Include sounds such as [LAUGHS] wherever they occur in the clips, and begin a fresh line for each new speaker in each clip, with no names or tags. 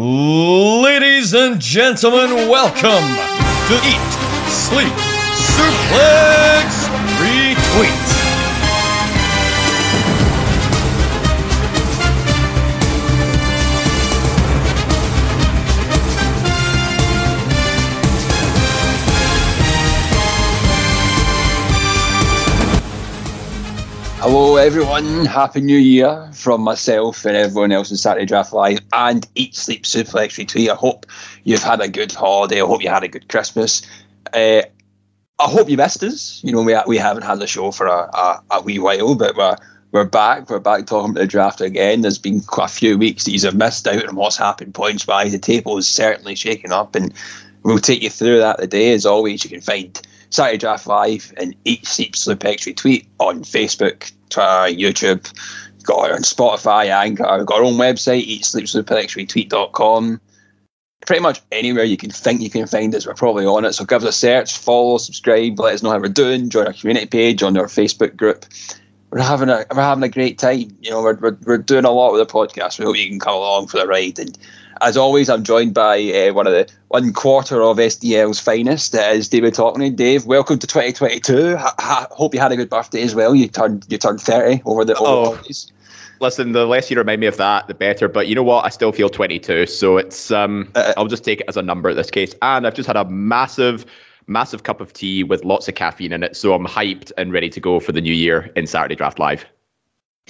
Ladies and gentlemen, welcome to Eat, Sleep, Suplex, Retweet.
Hello, everyone. Happy New Year from myself and everyone else in Saturday Draft Live and Eat Sleep Suplex Retweet. I hope you've had a good holiday. I hope you had a good Christmas. Uh, I hope you missed us. You know, we, we haven't had the show for a, a, a wee while, but we're we're back. We're back talking about the draft again. There's been quite a few weeks that you have missed out on what's happened points wise. The table is certainly shaking up, and we'll take you through that today. As always, you can find Saturday Draft Live and Eat Sleep Suplex Retweet on Facebook, Twitter, YouTube. Got it on Spotify, Anchor. Got our own website, eatsleepsuplexretweet.com. Pretty much anywhere you can think you can find us, we're probably on it. So give us a search, follow, subscribe, let us know how we're doing. Join our community page on our Facebook group. We're having a we're having a great time. You know, we're, we're, we're doing a lot with the podcast. We hope you can come along for the ride. And as always, I'm joined by uh, one of the one quarter of SDL's finest. That is David Talkney. Dave, welcome to 2022. Ha, ha, hope you had a good birthday as well. You turned you turned 30 over the over
Oh. Listen, the less you remind me of that, the better. But you know what? I still feel 22, so it's um,
Uh,
I'll just take it as a number in this case. And I've just had a massive, massive cup of tea with lots of caffeine in it, so I'm hyped and ready to go for the new year in Saturday Draft Live.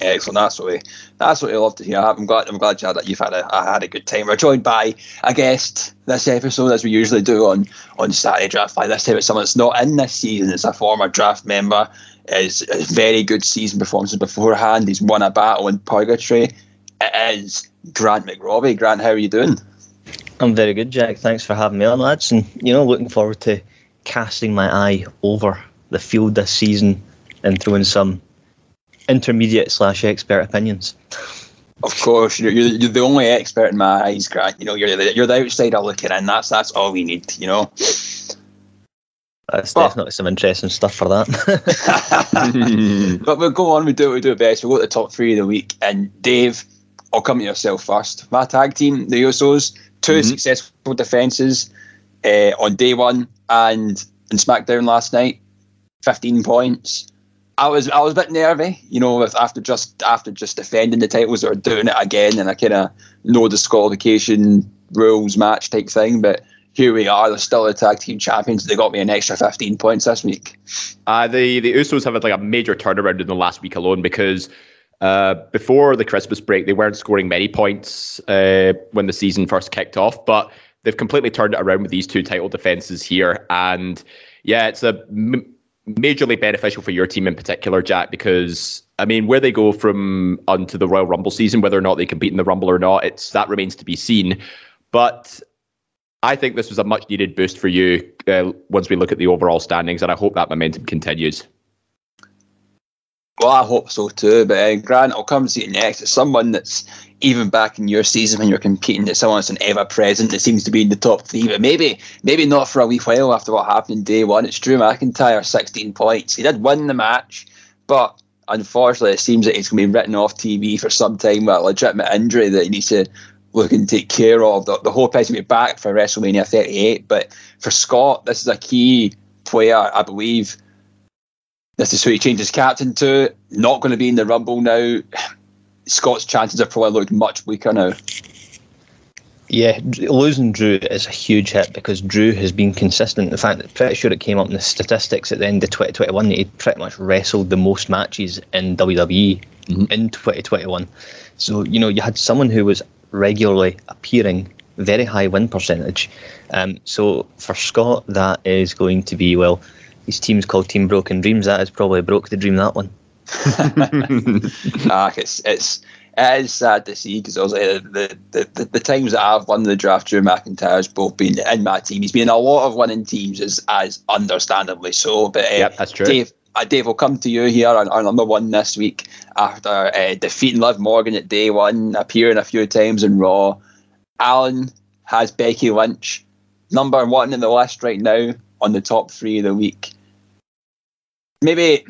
Excellent. That's what we that's what we love to hear. I'm glad I'm glad Chad, that you've had a I had a good time. We're joined by a guest this episode, as we usually do on on Saturday Draft Live. This time it's someone that's not in this season. It's a former draft member. Is very good season performances beforehand. He's won a battle in purgatory. It is Grant McRobbie. Grant, how are you doing?
I'm very good, Jack. Thanks for having me on, lads. And you know, looking forward to casting my eye over the field this season and throwing some intermediate slash expert opinions.
Of course, you're, you're, you're the only expert in my eyes, Grant. You know, you're the, you're the outsider looking in. That's that's all we need. You know.
That's
Well-
definitely some interesting stuff for that. [LAUGHS]
but we'll go on. We do what we do best. We'll go to the top three of the week. And Dave, I'll come to yourself first. My tag team, the Usos, 2
Mhm.
successful defenses uh, on day one and in SmackDown last night. Fifteen points. I was I was a bit nervy, you know, after just after just defending the titles or doing it again and I kind of no disqualification rules match type thing. But here we are. They're still the tag team champions. They got me an extra fifteen points this week.
Uh, the the Usos have had like a major turnaround in the last week alone because uh, before the Christmas break they weren't scoring many points uh, when the season first kicked off, but they've completely turned it around with these two title defenses here, and yeah, it's a m- majorly beneficial for your team in particular, Jack, because I mean where they go from onto the Royal Rumble season, whether or not they compete in the Rumble or not, it's that remains to be seen, but. I think this was a much needed boost for you uh, once we look at the overall standings, and I hope that momentum continues.
Well, I hope so too. But uh, Grant, I'll come to you next. It's someone that's even back in your season when you're competing. It's someone that's an ever present that seems to be in the top three, but maybe maybe not for a wee while after what happened in day one. It's Drew McIntyre, 16 points. He did win the match, but unfortunately, it seems that he's going to be written off TV for some time with a legitimate injury that he needs to look and take care of. The, the hope is to be back for WrestleMania 38. But for Scott, this is a key player, I believe. This is who he changed his captain to. Not going to be in the Rumble now. [SIGHS] Scott's chances have probably looked much weaker now.
yeah, losing Drew is a huge hit because Drew has been consistent. In fact, I'm pretty sure it came up in the statistics at the end of 2021 that he pretty much wrestled the most matches in WWE
Mhm.
in 2021. So, you know, you had someone who was regularly appearing, very high win percentage. Um, so for Scott, that is going to be, well, his team's called Team Broken Dreams. That is probably broke the dream, that one. [LAUGHS]
ah, it's it's it is sad to see because the, the, the, the, the times that I've won the draft, Drew McIntyre's both been in my team. He's been in a lot of winning teams, as as understandably so. But uh,
Yep, that's true.
Dave, uh, Dave, will come to you here on our number one this week after uh, defeating Liv Morgan at day one, appearing a few times in Raw. Alan has Becky Lynch, number one in the list right now on the top three of the week. Maybe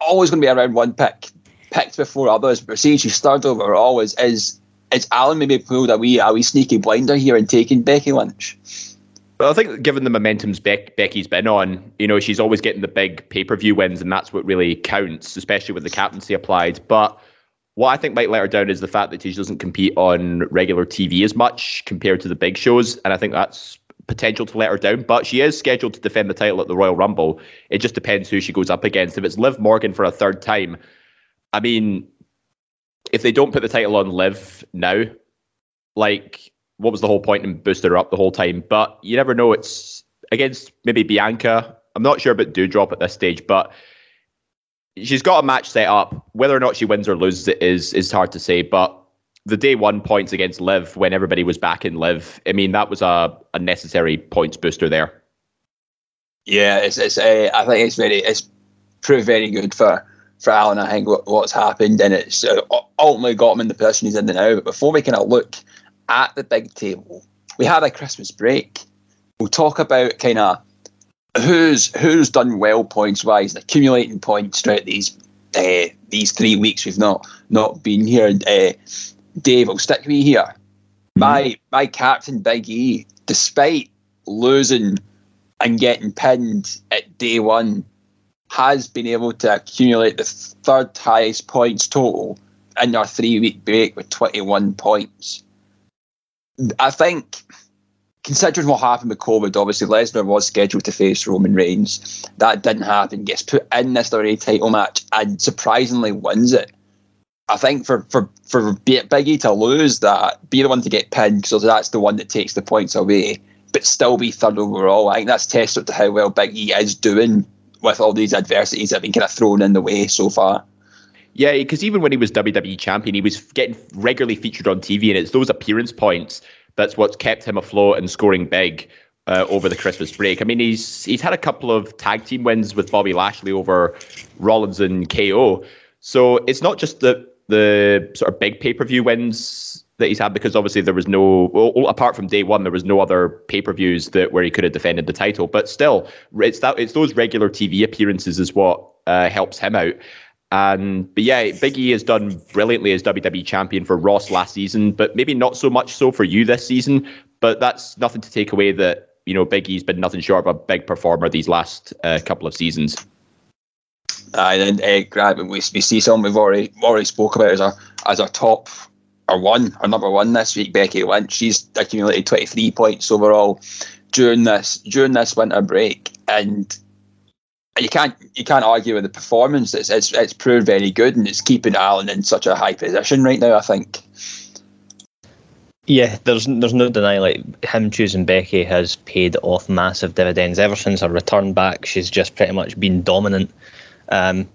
always going to be around one pick, picked before others, but seeing she's third over always is is Alan maybe pulled a wee, a wee sneaky blinder here and taking Becky Lynch?
Well, I think given the momentum's Beck, Becky's been on, you know, she's always getting the big pay per view wins, and that's what really counts, especially with the captaincy applied. But what I think might let her down is the fact that she doesn't compete on regular TV as much compared to the big shows, and I think that's potential to let her down. But she is scheduled to defend the title at the Royal Rumble. It just depends who she goes up against. If it's Liv Morgan for a third time, I mean, if they don't put the title on Liv now, like what was the whole point in boosting her up the whole time? But you never know. It's against maybe Bianca. I'm not sure about Doudrop at this stage, but she's got a match set up. Whether or not she wins or loses it is is hard to say. But the day one points against Liv when everybody was back in Liv, I mean that was a, a necessary points booster there.
Yeah, it's, it's uh, I think it's very it's proved very good for for Alan. I think what, what's happened and it's uh, ultimately got him in the position he's in now. But before we kind of look at the big table. We had a Christmas break. We'll talk about kind of who's who's done well points wise, accumulating points throughout these uh, these three weeks we've not not been here. Uh, Dave, I'll stick with you here. Mm-hmm. My my captain Big E, despite losing and getting pinned at day one, has been able to accumulate the third highest points total in our three week break with 21 points. I think, considering what happened with COVID, obviously Lesnar was scheduled to face Roman Reigns. That didn't happen. Gets put in this WWE title match and surprisingly wins it. I think for for for Biggie to lose that, be the one to get pinned because that's the one that takes the points away, but still be third overall. I think that's testament to how well Biggie is doing with all these adversities that have been kind of thrown in the way so far.
Yeah, because even when he was WWE champion, he was getting regularly featured on TV, and it's those appearance points that's what's kept him afloat and scoring big uh, over the Christmas break. I mean, he's he's had a couple of tag team wins with Bobby Lashley over Rollins and KO. So it's not just the the sort of big pay per view wins that he's had because obviously there was no well, apart from day one there was no other pay per views that where he could have defended the title. But still, it's that it's those regular TV appearances is what uh, helps him out. And but yeah, Big E has done brilliantly as WWE champion for Ross last season, but maybe not so much so for you this season. But that's nothing to take away that you know Big E's been nothing short of a big performer these last uh, couple of seasons.
Aye, and then uh, Grant, we, we see someone we've already already spoke about as our as our top our one, our number one this week, Becky Lynch. She's accumulated twenty three points overall during this during this winter break, and you can't you can't argue with the performance. It's, it's it's proved very good, and it's keeping Alan in such a high position right now. I think.
Yeah, there's there's no denying like him choosing Becky has paid off massive dividends ever since her return back. She's just pretty much been dominant. Um,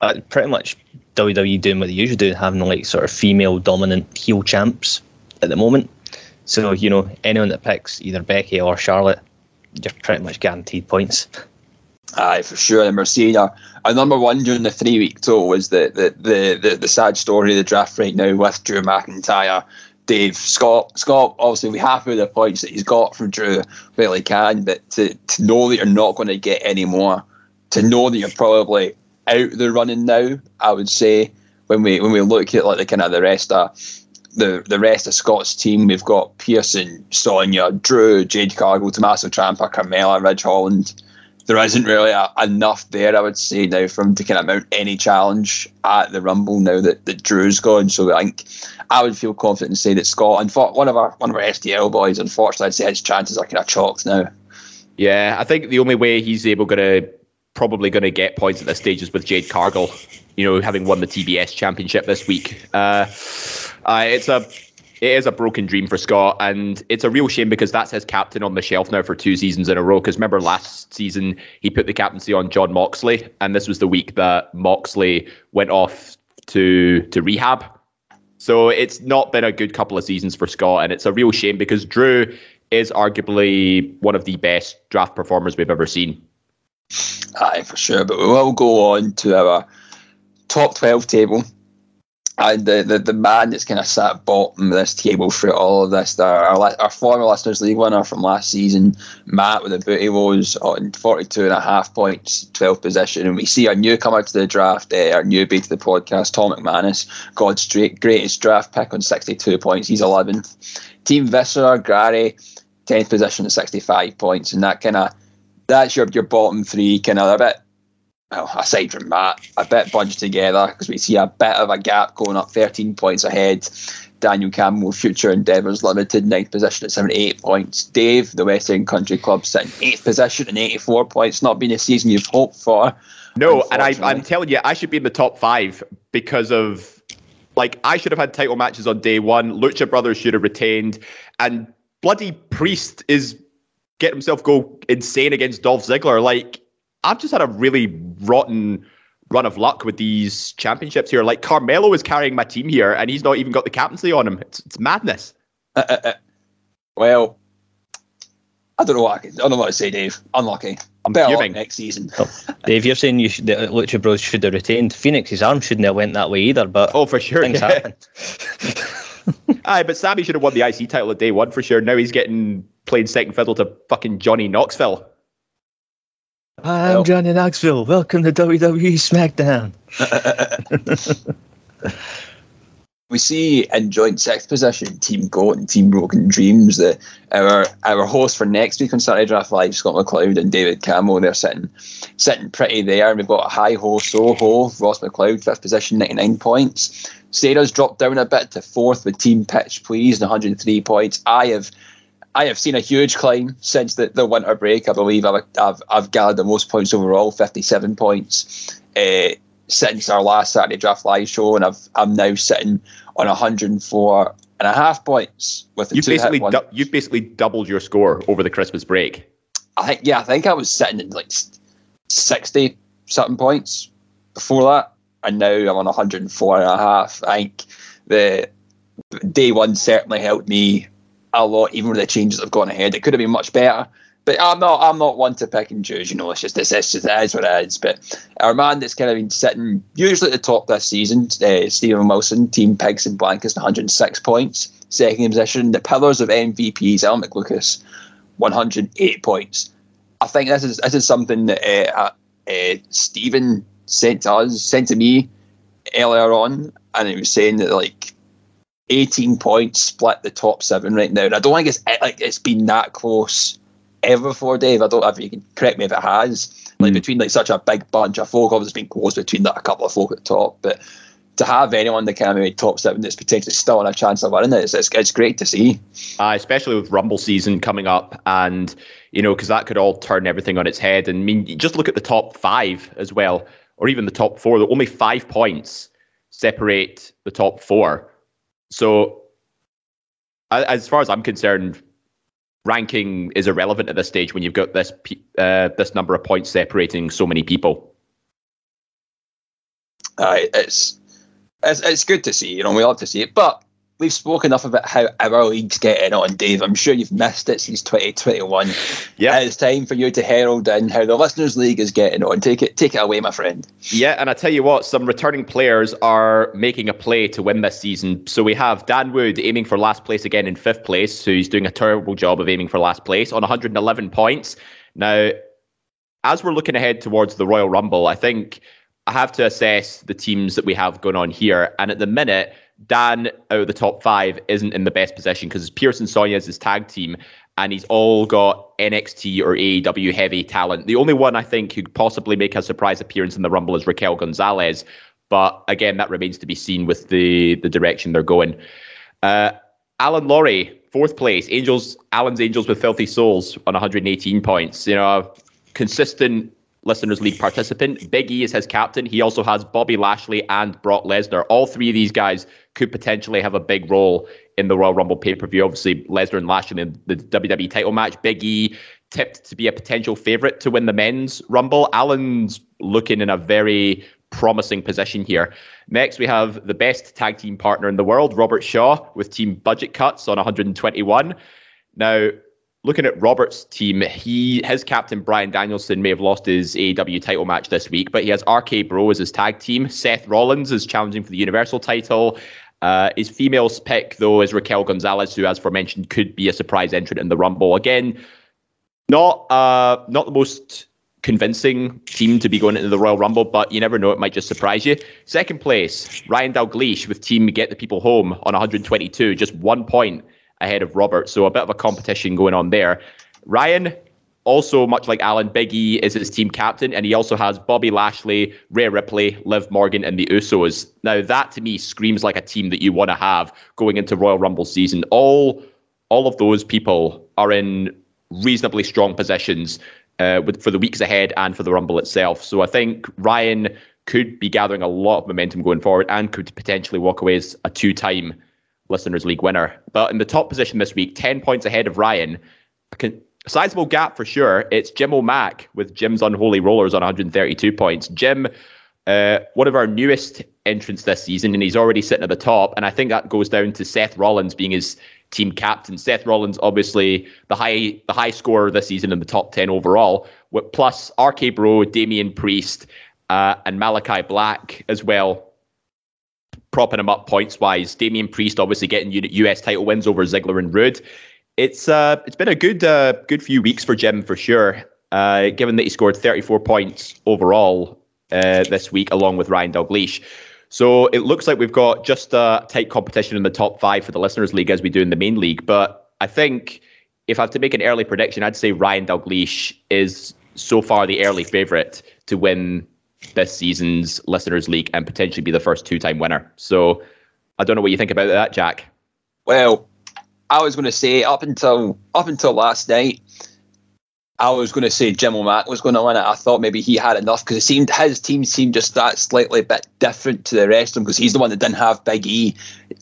uh, pretty much WWE doing what they usually do, having like sort of female dominant heel champs at the moment. So you know anyone that picks either Becky or Charlotte, you're pretty much guaranteed points.
Aye, for sure. And we're seeing our, our number one during the three week tour was the, the, the, the, the sad story of the draft right now with Drew McIntyre. Dave Scott Scott obviously we happy with the points that he's got from Drew he can, but to, to know that you're not going to get any more, to know that you're probably out the running now, I would say when we when we look at like the kind of the rest of the the rest of Scott's team, we've got Pearson, Sonya, Drew, Jade Cargill, Tommaso Ciampa, Carmella, Ridge Holland there isn't really a, enough there, I would say, now for him to kind of mount any challenge at the Rumble now that, that Drew's gone. So I think I would feel confident in saying that Scott, and one of our one of our SDL boys, unfortunately, I'd say his chances are kind of chalked now.
Yeah, I think the only way he's able to probably going to get points at this stage is with Jade Cargill, you know, having won the TBS championship this week. Uh, uh, it's a it is a broken dream for Scott, and it's a real shame because that's his captain on the shelf now for two seasons in a row. Because remember, last season he put the captaincy on Jon Moxley, and this was the week that Moxley went off to to rehab. So it's not been a good couple of seasons for Scott, and it's a real shame because Drew is arguably one of the best draft performers we've ever seen.
Aye, for sure. But we will go on to our top 12 table And the, the, the man that's kind of sat bottom of this table through all of this, our, our, our former Listeners League winner from last season, Matt with the booty woes on 42 and a half points, 12th position. And we see our newcomer to the draft, uh, our newbie to the podcast, Tom McManus, God's greatest draft pick on 62 points. He's 11th. Team Visser, Gary, 10th position at 65 points. And that kind of, that's your, your bottom three, kind of a bit well, aside from that, a bit bunched together because we see a bit of a gap going up 13 points ahead. Daniel Campbell, Future Endeavours Limited, ninth position at 78 points. Dave, the West End Country Club, sitting eighth position and 84 points. Not been a season you've hoped for.
No, and I, I'm telling you, I should be in the top five because of, like, I should have had title matches on day one. Lucha Brothers should have retained. And bloody Priest is getting himself go insane against Dolph Ziggler. Like, I've just had a really rotten run of luck with these championships here. Like Carmelo is carrying my team here, and he's not even got the captaincy on him. It's, it's madness.
Uh, uh, uh. Well, I don't know what I, can, I don't know what to say, Dave. Unlucky. I'm better fuming next season.
Oh, Dave, you're saying you should, the Lucha Bros should have retained. Fenix's arm shouldn't have went that way either. But
oh, for sure,
things [LAUGHS]
happen. Aye, but Sammy should have won the IC title at day one for sure. Now he's getting playing second fiddle to fucking Johnny Knoxville.
I'm well, Johnny Knoxville. Welcome to WWE SmackDown. [LAUGHS]
we see in joint sixth position Team Goat and Team Broken Dreams. The our our host for next week on Saturday Draft Live, Scott McLeod and David Campbell, they're sitting sitting pretty there. And we've got a high ho Soho, Ross McLeod, fifth position, 99 points. Sarah's dropped down a bit to fourth with Team Pitch Please, 103 points. I have I have seen a huge climb since the, the winter break. I believe I've, I've, I've gathered the most points overall, 57 points, uh, since our last Saturday Draft Live show, and I've, I'm now sitting on 104 and a half points with the
you've basically du- you've basically doubled your score over the Christmas break.
I think yeah, I think I was sitting at like 60 something points before that, and now I'm on 104 and a half. I think the day one certainly helped me a lot, even with the changes that have gone ahead. It could have been much better. But I'm not I'm not one to pick and choose, you know, it's just it's, it's just it is what it is. But our man that's kind of been sitting usually at the top this season, uh, Stephen Wilson, Team Pigs and Blankets, 106 points. Second position, the pillars of MVPs, Al McLucas, 108 points. I think this is this is something that uh, uh, Stephen sent to us, sent to me earlier on, and he was saying that like 18 points split the top seven right now. And I don't think it's like it's been that close ever before, Dave. I don't know if you can correct me if it has. Like mm. between like such a big bunch of folk, obviously been close between like, a couple of folk at the top, but to have anyone that of made top seven that's potentially still on a chance of winning it, it's, it's, it's great to see.
Uh, especially with Rumble season coming up, and you know, because that could all turn everything on its head. And I mean, just look at the top five as well, or even the top four. Only five points separate the top four. So, as far as I'm concerned, ranking is irrelevant at this stage when you've got this uh, this number of points separating so many people.
Uh, it's, it's it's good to see. You know, we love to see it, but we've spoken enough about how our league's getting on, Dave. I'm sure you've missed it since 2021. Yeah, it's time for you to herald in how the listeners' league is getting on. Take it, take it away, my friend.
Yeah, and I tell you what, some returning players are making a play to win this season. So we have Dan Wood aiming for last place again in fifth place. So he's doing a terrible job of aiming for last place on 111 points. Now, as we're looking ahead towards the Royal Rumble, I think I have to assess the teams that we have going on here, and at the minute Dan out of the top five isn't in the best position because Pearson Sonya is his tag team, and he's all got NXT or AEW heavy talent. The only one I think who could possibly make a surprise appearance in the Rumble is Raquel Gonzalez, but again, that remains to be seen with the the direction they're going. Uh, Alan Laurie, fourth place. Angels, Alan's Angels with Filthy Souls on 118 points. You know, consistent Listeners League participant. Big E is his captain. He also has Bobby Lashley and Brock Lesnar. All three of these guys could potentially have a big role in the Royal Rumble pay per view. Obviously, Lesnar and Lashley in the WWE title match. Big E tipped to be a potential favorite to win the men's Rumble. Alan's looking in a very promising position here. Next, we have the best tag team partner in the world, Robert Shaw, with Team Budget Cuts on 121. Now, looking at Robert's team, he his captain Bryan Danielson may have lost his AEW title match this week, but he has RK Bro as his tag team. Seth Rollins is challenging for the Universal title. Uh, his females pick though is Raquel Gonzalez, who, as aforementioned, could be a surprise entrant in the Rumble. Again, not uh, not the most convincing team to be going into the Royal Rumble, but you never know, it might just surprise you. Second place, Ryan Dalglish with team Get the People Home on 122, just one point ahead of Robert. So a bit of a competition going on there. Ryan, also much like Alan, Big E is his team captain, and he also has Bobby Lashley, Rhea Ripley, Liv Morgan, and the Usos. Now that to me screams like a team that you want to have going into Royal Rumble season. All all of those people are in reasonably strong positions uh, with, for the weeks ahead and for the Rumble itself. So I think Ryan could be gathering a lot of momentum going forward and could potentially walk away as a two-time Listeners League winner. But in the top position this week, 10 points ahead of Ryan. A sizable gap for sure. It's Jim O'Mac with Jim's Unholy Rollers on 132 points. Jim, uh, one of our newest entrants this season, and he's already sitting at the top. And I think that goes down to Seth Rollins being his team captain. Seth Rollins, obviously the high the high scorer this season in the top 10 overall, with plus RK Bro, Damian Priest, uh, and Malakai Black as well propping him up points wise. Damian Priest obviously getting US title wins over Ziggler and Roode. It's uh, it's been a good uh, good few weeks for Jim for sure. Uh, given that he scored 34 points overall uh, this week, along with Ryan Dalglish. So it looks like we've got just a tight competition in the top five for the Listeners League as we do in the main league. But I think if I have to make an early prediction, I'd say Ryan Dalglish is so far the early favourite to win this season's Listeners League and potentially be the first two time winner. So I don't know what you think about that, Jack.
Well, I was going to say up until up until last night, I was going to say Jim O'Mac was going to win it. I thought maybe he had enough because it seemed his team seemed just that slightly bit different to the rest of them because he's the one that didn't have Big E,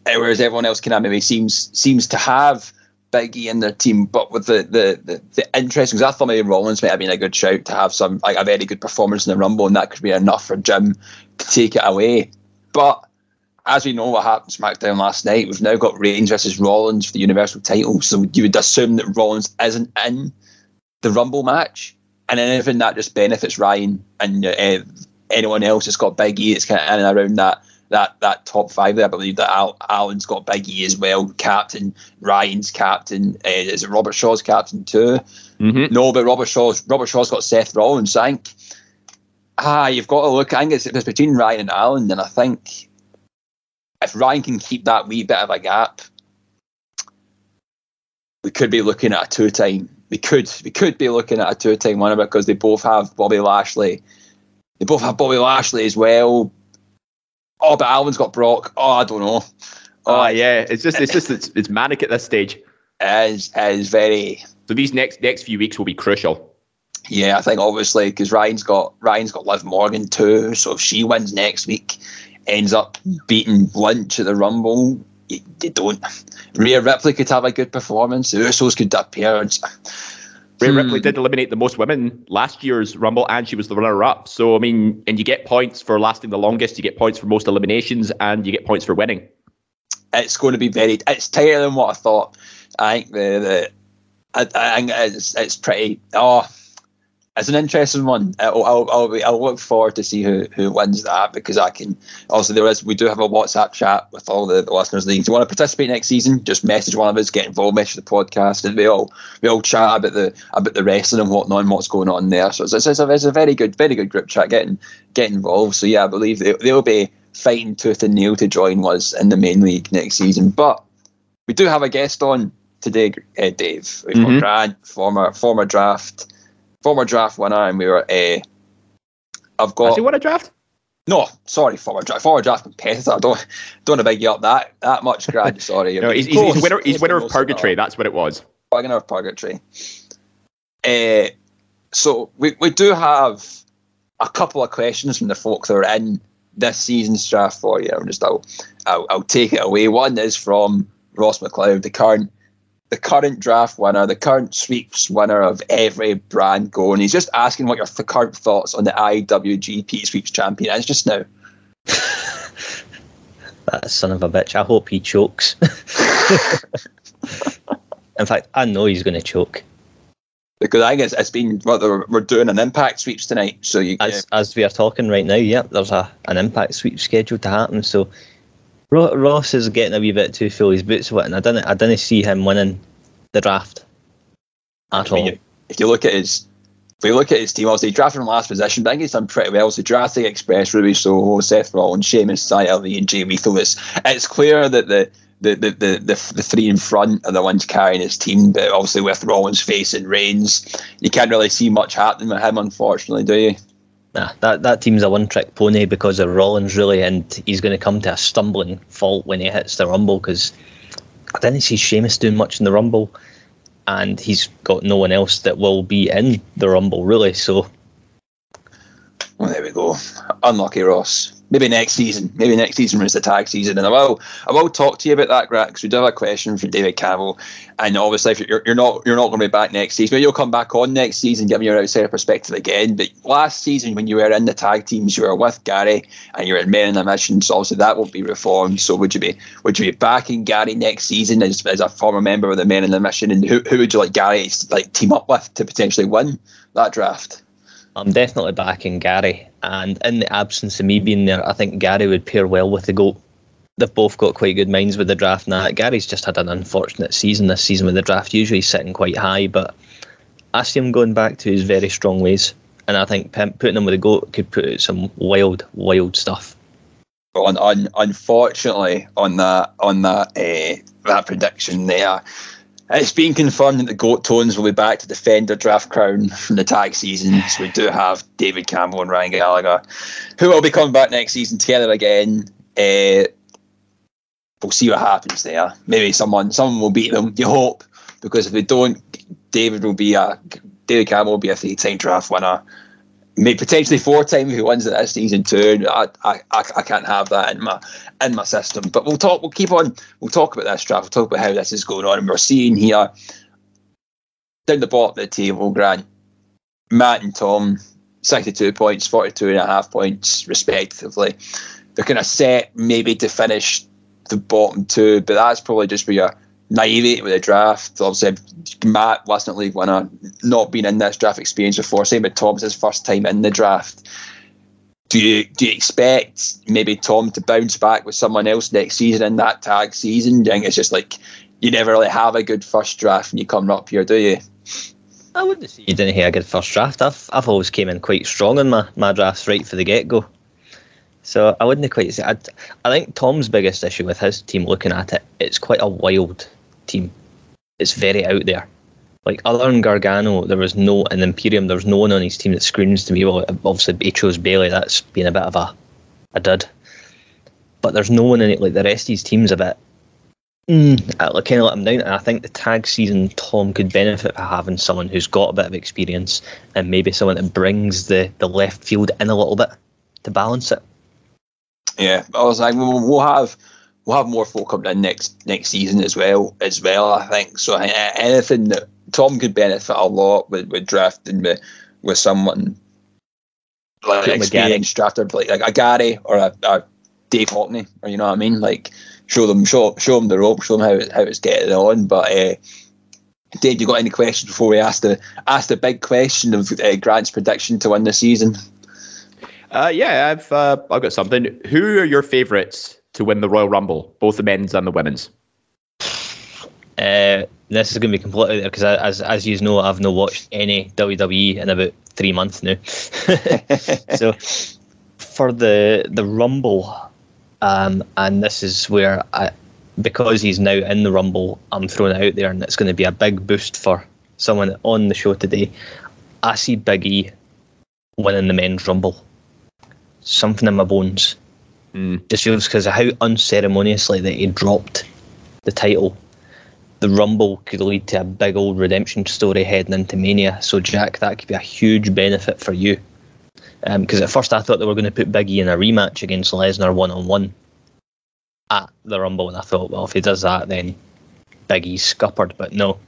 whereas everyone else kind of maybe seems seems to have Big E in their team. But with the the the, the interest, because I thought maybe Rollins might have been a good shout to have some like a very good performance in the Rumble, and that could be enough for Jim to take it away. But as we know what happened SmackDown last night, we've now got Reigns versus Rollins for the Universal title. So you would assume that Rollins isn't in the Rumble match, and anything that just benefits Ryan and uh, anyone else that's got Big E, it's kind of in and around that that that top five there. I believe that Al, Alan's got Big E as well, captain. Ryan's captain. Uh, is it Robert Shaw's captain too? Mm-hmm. No, but Robert Shaw's Robert Shaw's got Seth Rollins. I think. Ah, you've got to look. I think it's, it's between Ryan and Alan, and I think if Ryan can keep that wee bit of a gap, we could be looking at a two-time. We could we could be looking at a two-time winner because they both have Bobby Lashley. They both have Bobby Lashley as well. Oh, but Alvin's got Brock. Oh, I don't know.
Oh, uh, yeah, it's just it's just it's, it's manic at this stage.
Is is very.
So these next next few weeks will be crucial.
Yeah, I think obviously because Ryan's got Ryan's got Liv Morgan too. So if she wins next week, ends up beating Lynch at the Rumble, you, you don't. Rhea Ripley could have a good performance. The Usos could appear.
Rhea hmm. Ripley did eliminate the most women last year's Rumble, and she was the runner-up. So I mean, and you get points for lasting the longest, you get points for most eliminations, and you get points for winning.
It's going to be very. It's tighter than what I thought. I think the the. I, I think it's it's pretty. Oh, it's an interesting one. I'll, I'll, I'll, I'll, look forward to see who, who wins that because I can. Also, there is we do have a WhatsApp chat with all the, the listeners. If you want to participate next season, just message one of us, get involved, message the podcast, and we all we all chat about the about the wrestling and whatnot and what's going on there. So it's, it's, a, it's a very good very good group chat. Getting get involved. So yeah, I believe they, they'll be fighting tooth and nail to join us in the main league next season. But we do have a guest on today, uh, Dave. We've mm-hmm. got Grant, former former draft former draft winner, and we were a. Uh, I've got.
Has he won a draft?
No, sorry, former draft, former draft competitor. I don't don't want to big you up that that much, Grad. [LAUGHS] Sorry.
no, he's, he's, he's, winner. He's winner of Purgatory. That's what it was.
Winner of Purgatory. Uh, so we we do have a couple of questions from the folk that are in this season's draft for you. I'm just I'll, I'll, I'll take it away. One is from Ross McLeod, the current the current draft winner, the current sweeps winner of every brand going. He's just asking what your th- current thoughts on the IWGP Sweeps champion is just now. [LAUGHS]
that son of a bitch. I hope he chokes. [LAUGHS] In fact, I know he's going to choke.
because I guess it's been well, we're, doing an impact sweeps tonight. So you
as as we are talking right now, yeah, there's a an impact sweep scheduled to happen. So Ross is getting a wee bit too full his boots with, and I didn't I didn't see him winning the draft at all.
You, if you look at his if you look at his team, obviously he drafted from last position, but I think he's done pretty well. So drafting Express, Ruby Soho, Seth Rollins, Sheamus, Saya and Jay Lethal. It's, it's clear that the the, the, the, the, the three in front are the ones carrying his team, but obviously with Rollins facing Reigns, you can't really see much happening with him, unfortunately, do you?
Nah, that, that team's a one trick pony because of Rollins, really, and he's going to come to a stumbling fault when he hits the Rumble because I didn't see Sheamus doing much in the Rumble and he's got no one else that will be in the Rumble, really. So,
well, there we go. Unlucky Ross. Maybe next season. Maybe next season when it's the tag season. And I will, I will talk to you about that, Grant, because we do have a question from David Campbell. And obviously, if you're, you're not you're not going to be back next season, maybe you'll come back on next season, give me your outsider perspective again. But last season, when you were in the tag teams, you were with Gary and you were in Men in a Mission. So obviously, that won't be reformed. So would you be would you be backing Gary next season as, as a former member of the Men in the Mission? And who, who would you like Gary to like team up with to potentially win that draft?
I'm definitely backing Gary, and in the absence of me being there, I think Gary would pair well with the goat. They've both got quite good minds with the draft now. Gary's just had an unfortunate season this season with the draft, usually sitting quite high, but I see him going back to his very strong ways, and I think putting him with the goat could put out some wild, wild stuff.
On, on unfortunately on that on that uh, that prediction there, it's been confirmed that the Goat Tones will be back to defend their draft crown from the tag season. So we do have David Campbell and Ryan Gallagher, who will be coming back next season together again. Uh, we'll see what happens there. Maybe someone someone will beat them. You hope, because if they don't, David will be a David Campbell will be a three-time draft winner maybe potentially four times if he wins it this season too. I, I, I can't have that in my in my system. But we'll talk. We'll keep on. We'll talk about this draft. We'll talk about how this is going on. And we're seeing here down the bottom of the table, Grant, Matt and Tom, sixty-two points, forty-two and a half points respectively. They're kind of set maybe to finish the bottom two, but that's probably just where you're naivety with the draft. Obviously, Matt wasn't league winner, uh, not been in this draft experience before. Same with Tom's his first time in the draft. Do you do you expect maybe Tom to bounce back with someone else next season in that tag season? Do you think it's just like you never really have a good first draft when you come up here, do you?
I wouldn't say you didn't have a good first draft. I've I've always came in quite strong in my, my drafts right for the get go. So I wouldn't quite say. I'd, I think Tom's biggest issue with his team, looking at it, it's quite a wild team. It's very out there. Like other than Gargano, there was no in Imperium. There was no one on his team that screams to me. Well, obviously he chose Bayley. That's been a bit of a a dud. But there's no one in it. Like the rest of his team's a bit. Mm, I kind of let him down, and I think the tag season Tom could benefit from having someone who's got a bit of experience and maybe someone that brings the, the left field in a little bit to balance it.
Yeah, I was like, we'll have we'll have more folk coming in next next season as well. As well, I think so. Anything that Tom could benefit a lot with, with drafting with with someone like an experienced drafter, like, like a Gary or a, a Dave Hockney, or you know what I mean. Like show them show show them the rope, show them how how it's getting on. But uh, Dave, you got any questions before we ask the ask the big question of uh, Grant's prediction to win the season?
Uh, yeah, I've uh, I've got something. Who are your favourites to win the Royal Rumble, both the men's and the women's?
Uh, this is going to be completely because as as you know, I've not watched any WWE in about three months now. [LAUGHS] so for the the Rumble, um, and this is where I, because he's now in the Rumble, I'm throwing it out there, and it's going to be a big boost for someone on the show today. I see Big E winning the men's Rumble. Something in my bones. Mm. Just feels because of how unceremoniously that he dropped the title. The Rumble could lead to a big old redemption story heading into Mania. So, Jack, that could be a huge benefit for you. Because um, at first I thought they were going to put Biggie in a rematch against Lesnar one on one at the Rumble, and I thought, well, if he does that, then Big E's scuppered. But no,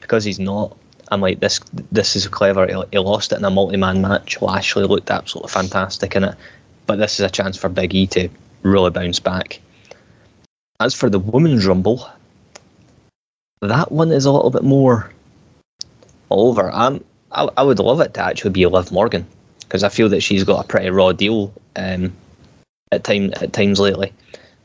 because he's not, I'm like, this this is clever. He, he lost it in a multi man match. Lashley looked absolutely fantastic in it but this is a chance for Big E to really bounce back. As for the Women's Rumble, that one is a little bit more over. Um, I, I would love it to actually be Liv Morgan because I feel that she's got a pretty raw deal um, at time at times lately.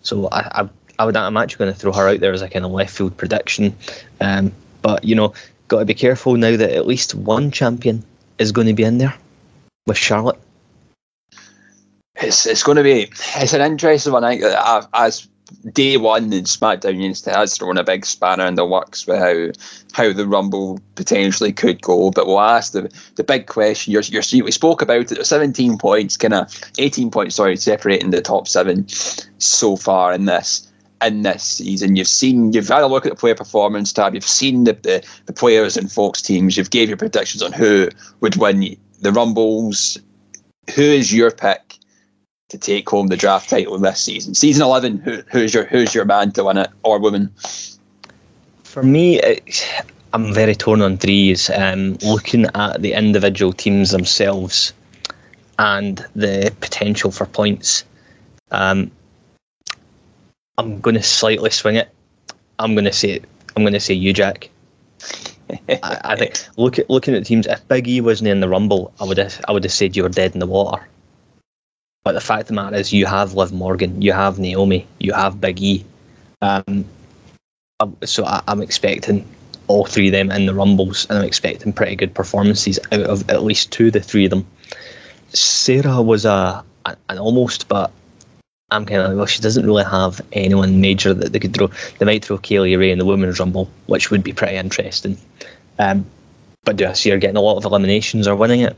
So I, I, I would I'm actually going to throw her out there as a kind of left field prediction. Um, but you know, got to be careful now that at least one champion is going to be in there with Charlotte.
It's it's going to be it's an interesting one. I as day one in SmackDown Unity has thrown a big spanner in the works with how how the Rumble potentially could go. But we'll ask the the big question. You're, you're we spoke about it. 17 points, kind of 18 points. Sorry, separating the top seven so far in this in this season. You've seen you've had a look at the player performance tab. You've seen the the, the players and folks teams. You've gave your predictions on who would win the Rumbles. Who is your pick? To take home the draft title this season. Season eleven, who, who's your who's your man to win it or woman?
For me, I'm very torn on threes. Um, looking at the individual teams themselves and the potential for points, um, I'm going to slightly swing it. I'm going to say I'm going to say you, Jack. [LAUGHS] I, I, think look at looking at the teams. If Big E wasn't in the Rumble, I would have I would have said you were dead in the water. But the fact of the matter is, you have Liv Morgan, you have Naomi, you have Big E. Um, so I, am expecting all three of them in the Rumbles, and I'm expecting pretty good performances out of at least two of the three of them. Sarah was a an almost, but I'm kind of like, well, she doesn't really have anyone major that they could throw. They might throw Kay Lee Ray in the Women's Rumble, which would be pretty interesting. Um, but do I see her getting a lot of eliminations or winning it?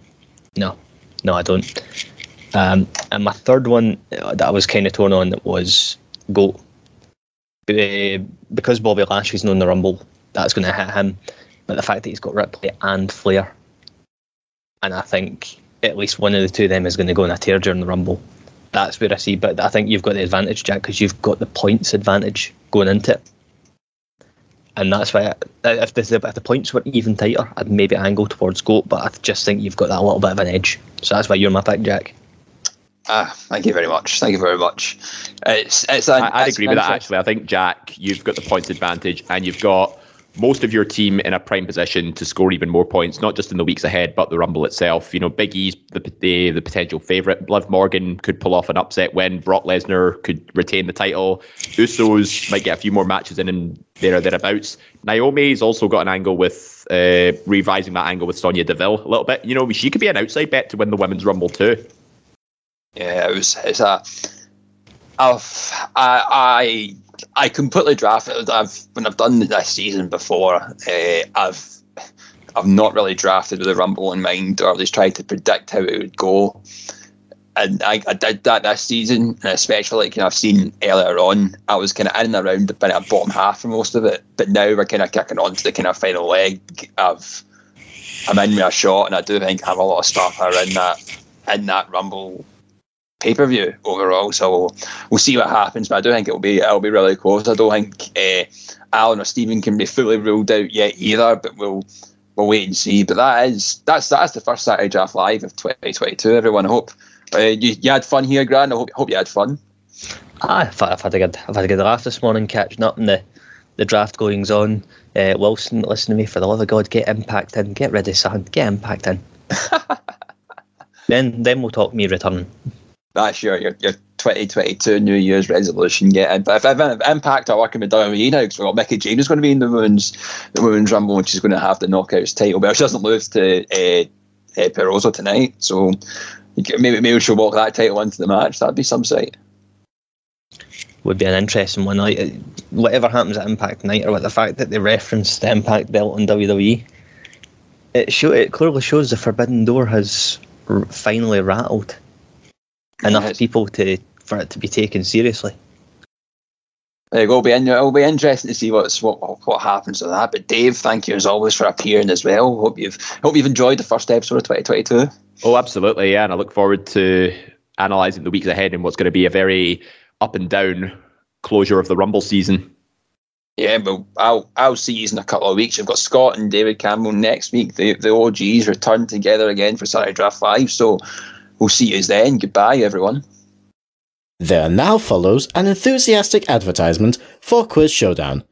No, no, I don't. Um, and my third one that I was kind of torn on was Goat. Uh, because Bobby Lashley's known the Rumble, that's going to hit him. But the fact that he's got Ripley and Flair, and I think at least one of the two of them is going to go in a tear during the Rumble. That's where I see. But I think you've got the advantage, Jack, because you've got the points advantage going into it. And that's why, I, if, the, if the points were even tighter, I'd maybe angle towards Goat, but I just think you've got that little bit of an edge. So that's why you're my pick, Jack.
Ah, thank you very much. Thank you very much. It's, it's
an, I, would agree with that. Actually, I think Jack, you've got the points advantage, and you've got most of your team in a prime position to score even more points, not just in the weeks ahead, but the Rumble itself. You know, Big E's the the, the potential favourite. Liv Morgan could pull off an upset win. Brock Lesnar could retain the title. Usos might get a few more matches in and there or thereabouts. Naomi's also got an angle with uh, revising that angle with Sonya Deville a little bit. You know, she could be an outside bet to win the Women's Rumble too
yeah, it was. It's a. I've I I I completely drafted. I've when I've done this season before. Uh, I've I've not really drafted with a rumble in mind, or at least tried to predict how it would go. And I, I did that this season, and especially like you know, I've seen earlier on, I was kind of in and around the bottom half for most of it. But now we're kind of kicking on to the kind of final leg of I'm in with a shot, and I do think I have a lot of stuff are in that in that rumble pay per view overall. So we'll, we'll, see what happens. But I do think it'll be it'll be really close. I don't think uh, Alan or Stephen can be fully ruled out yet either. But we'll we'll wait and see. But that is that's that's the first Saturday Draft Live of 2022. Everyone, I hope uh, you, you had fun here, Grant. I hope, hope you had fun.
I've, I've had a good I've had a good laugh this morning catching up in the the draft goings on. Uh, Wilson, listen to me for the love of God, get impact in, get ready, son, get impact in. [LAUGHS] then then we'll talk me return
that's your, your, your 2022 New Year's resolution getting. But if, if Impact are working with WWE now, because we've got Mickie James going to be in the women's the women's rumble, and she's going to have the knockouts title, but she doesn't lose to uh, uh, tonight, so maybe maybe she'll walk that title into the match. That'd be some sight.
Would be an interesting one. Like, whatever happens at Impact Night, or with the fact that they referenced the Impact belt on WWE, it show it clearly shows the Forbidden Door has r- finally rattled enough people to for it to be taken seriously.
There you go. It'll be, in, it'll be interesting to see what's what what happens with that. But Dave, thank you as always for appearing as well. Hope you've hope you've enjoyed the first episode of 2022.
Oh, absolutely, yeah. And I look forward to analysing the weeks ahead and what's going to be a very up and down closure of the Rumble season.
Yeah, but I'll I'll see you in a couple of weeks. You've got Scott and David Campbell next week. The the OGs return together again for Saturday Draft Live. So We'll see you then. Goodbye, everyone.
There now follows an enthusiastic advertisement for Quiz Showdown.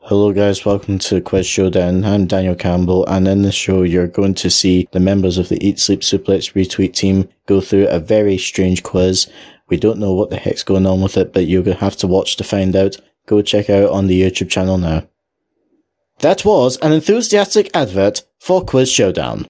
Hello, guys. Welcome to Quiz Showdown. I'm Daniel Campbell, and in this show, you're going to see the members of the Eat Sleep Suplex Retweet team go through a very strange quiz. We don't know what the heck's going on with it, but you're going to have to watch to find out. Go check out on the YouTube channel now. That was an enthusiastic advert for Quiz Showdown.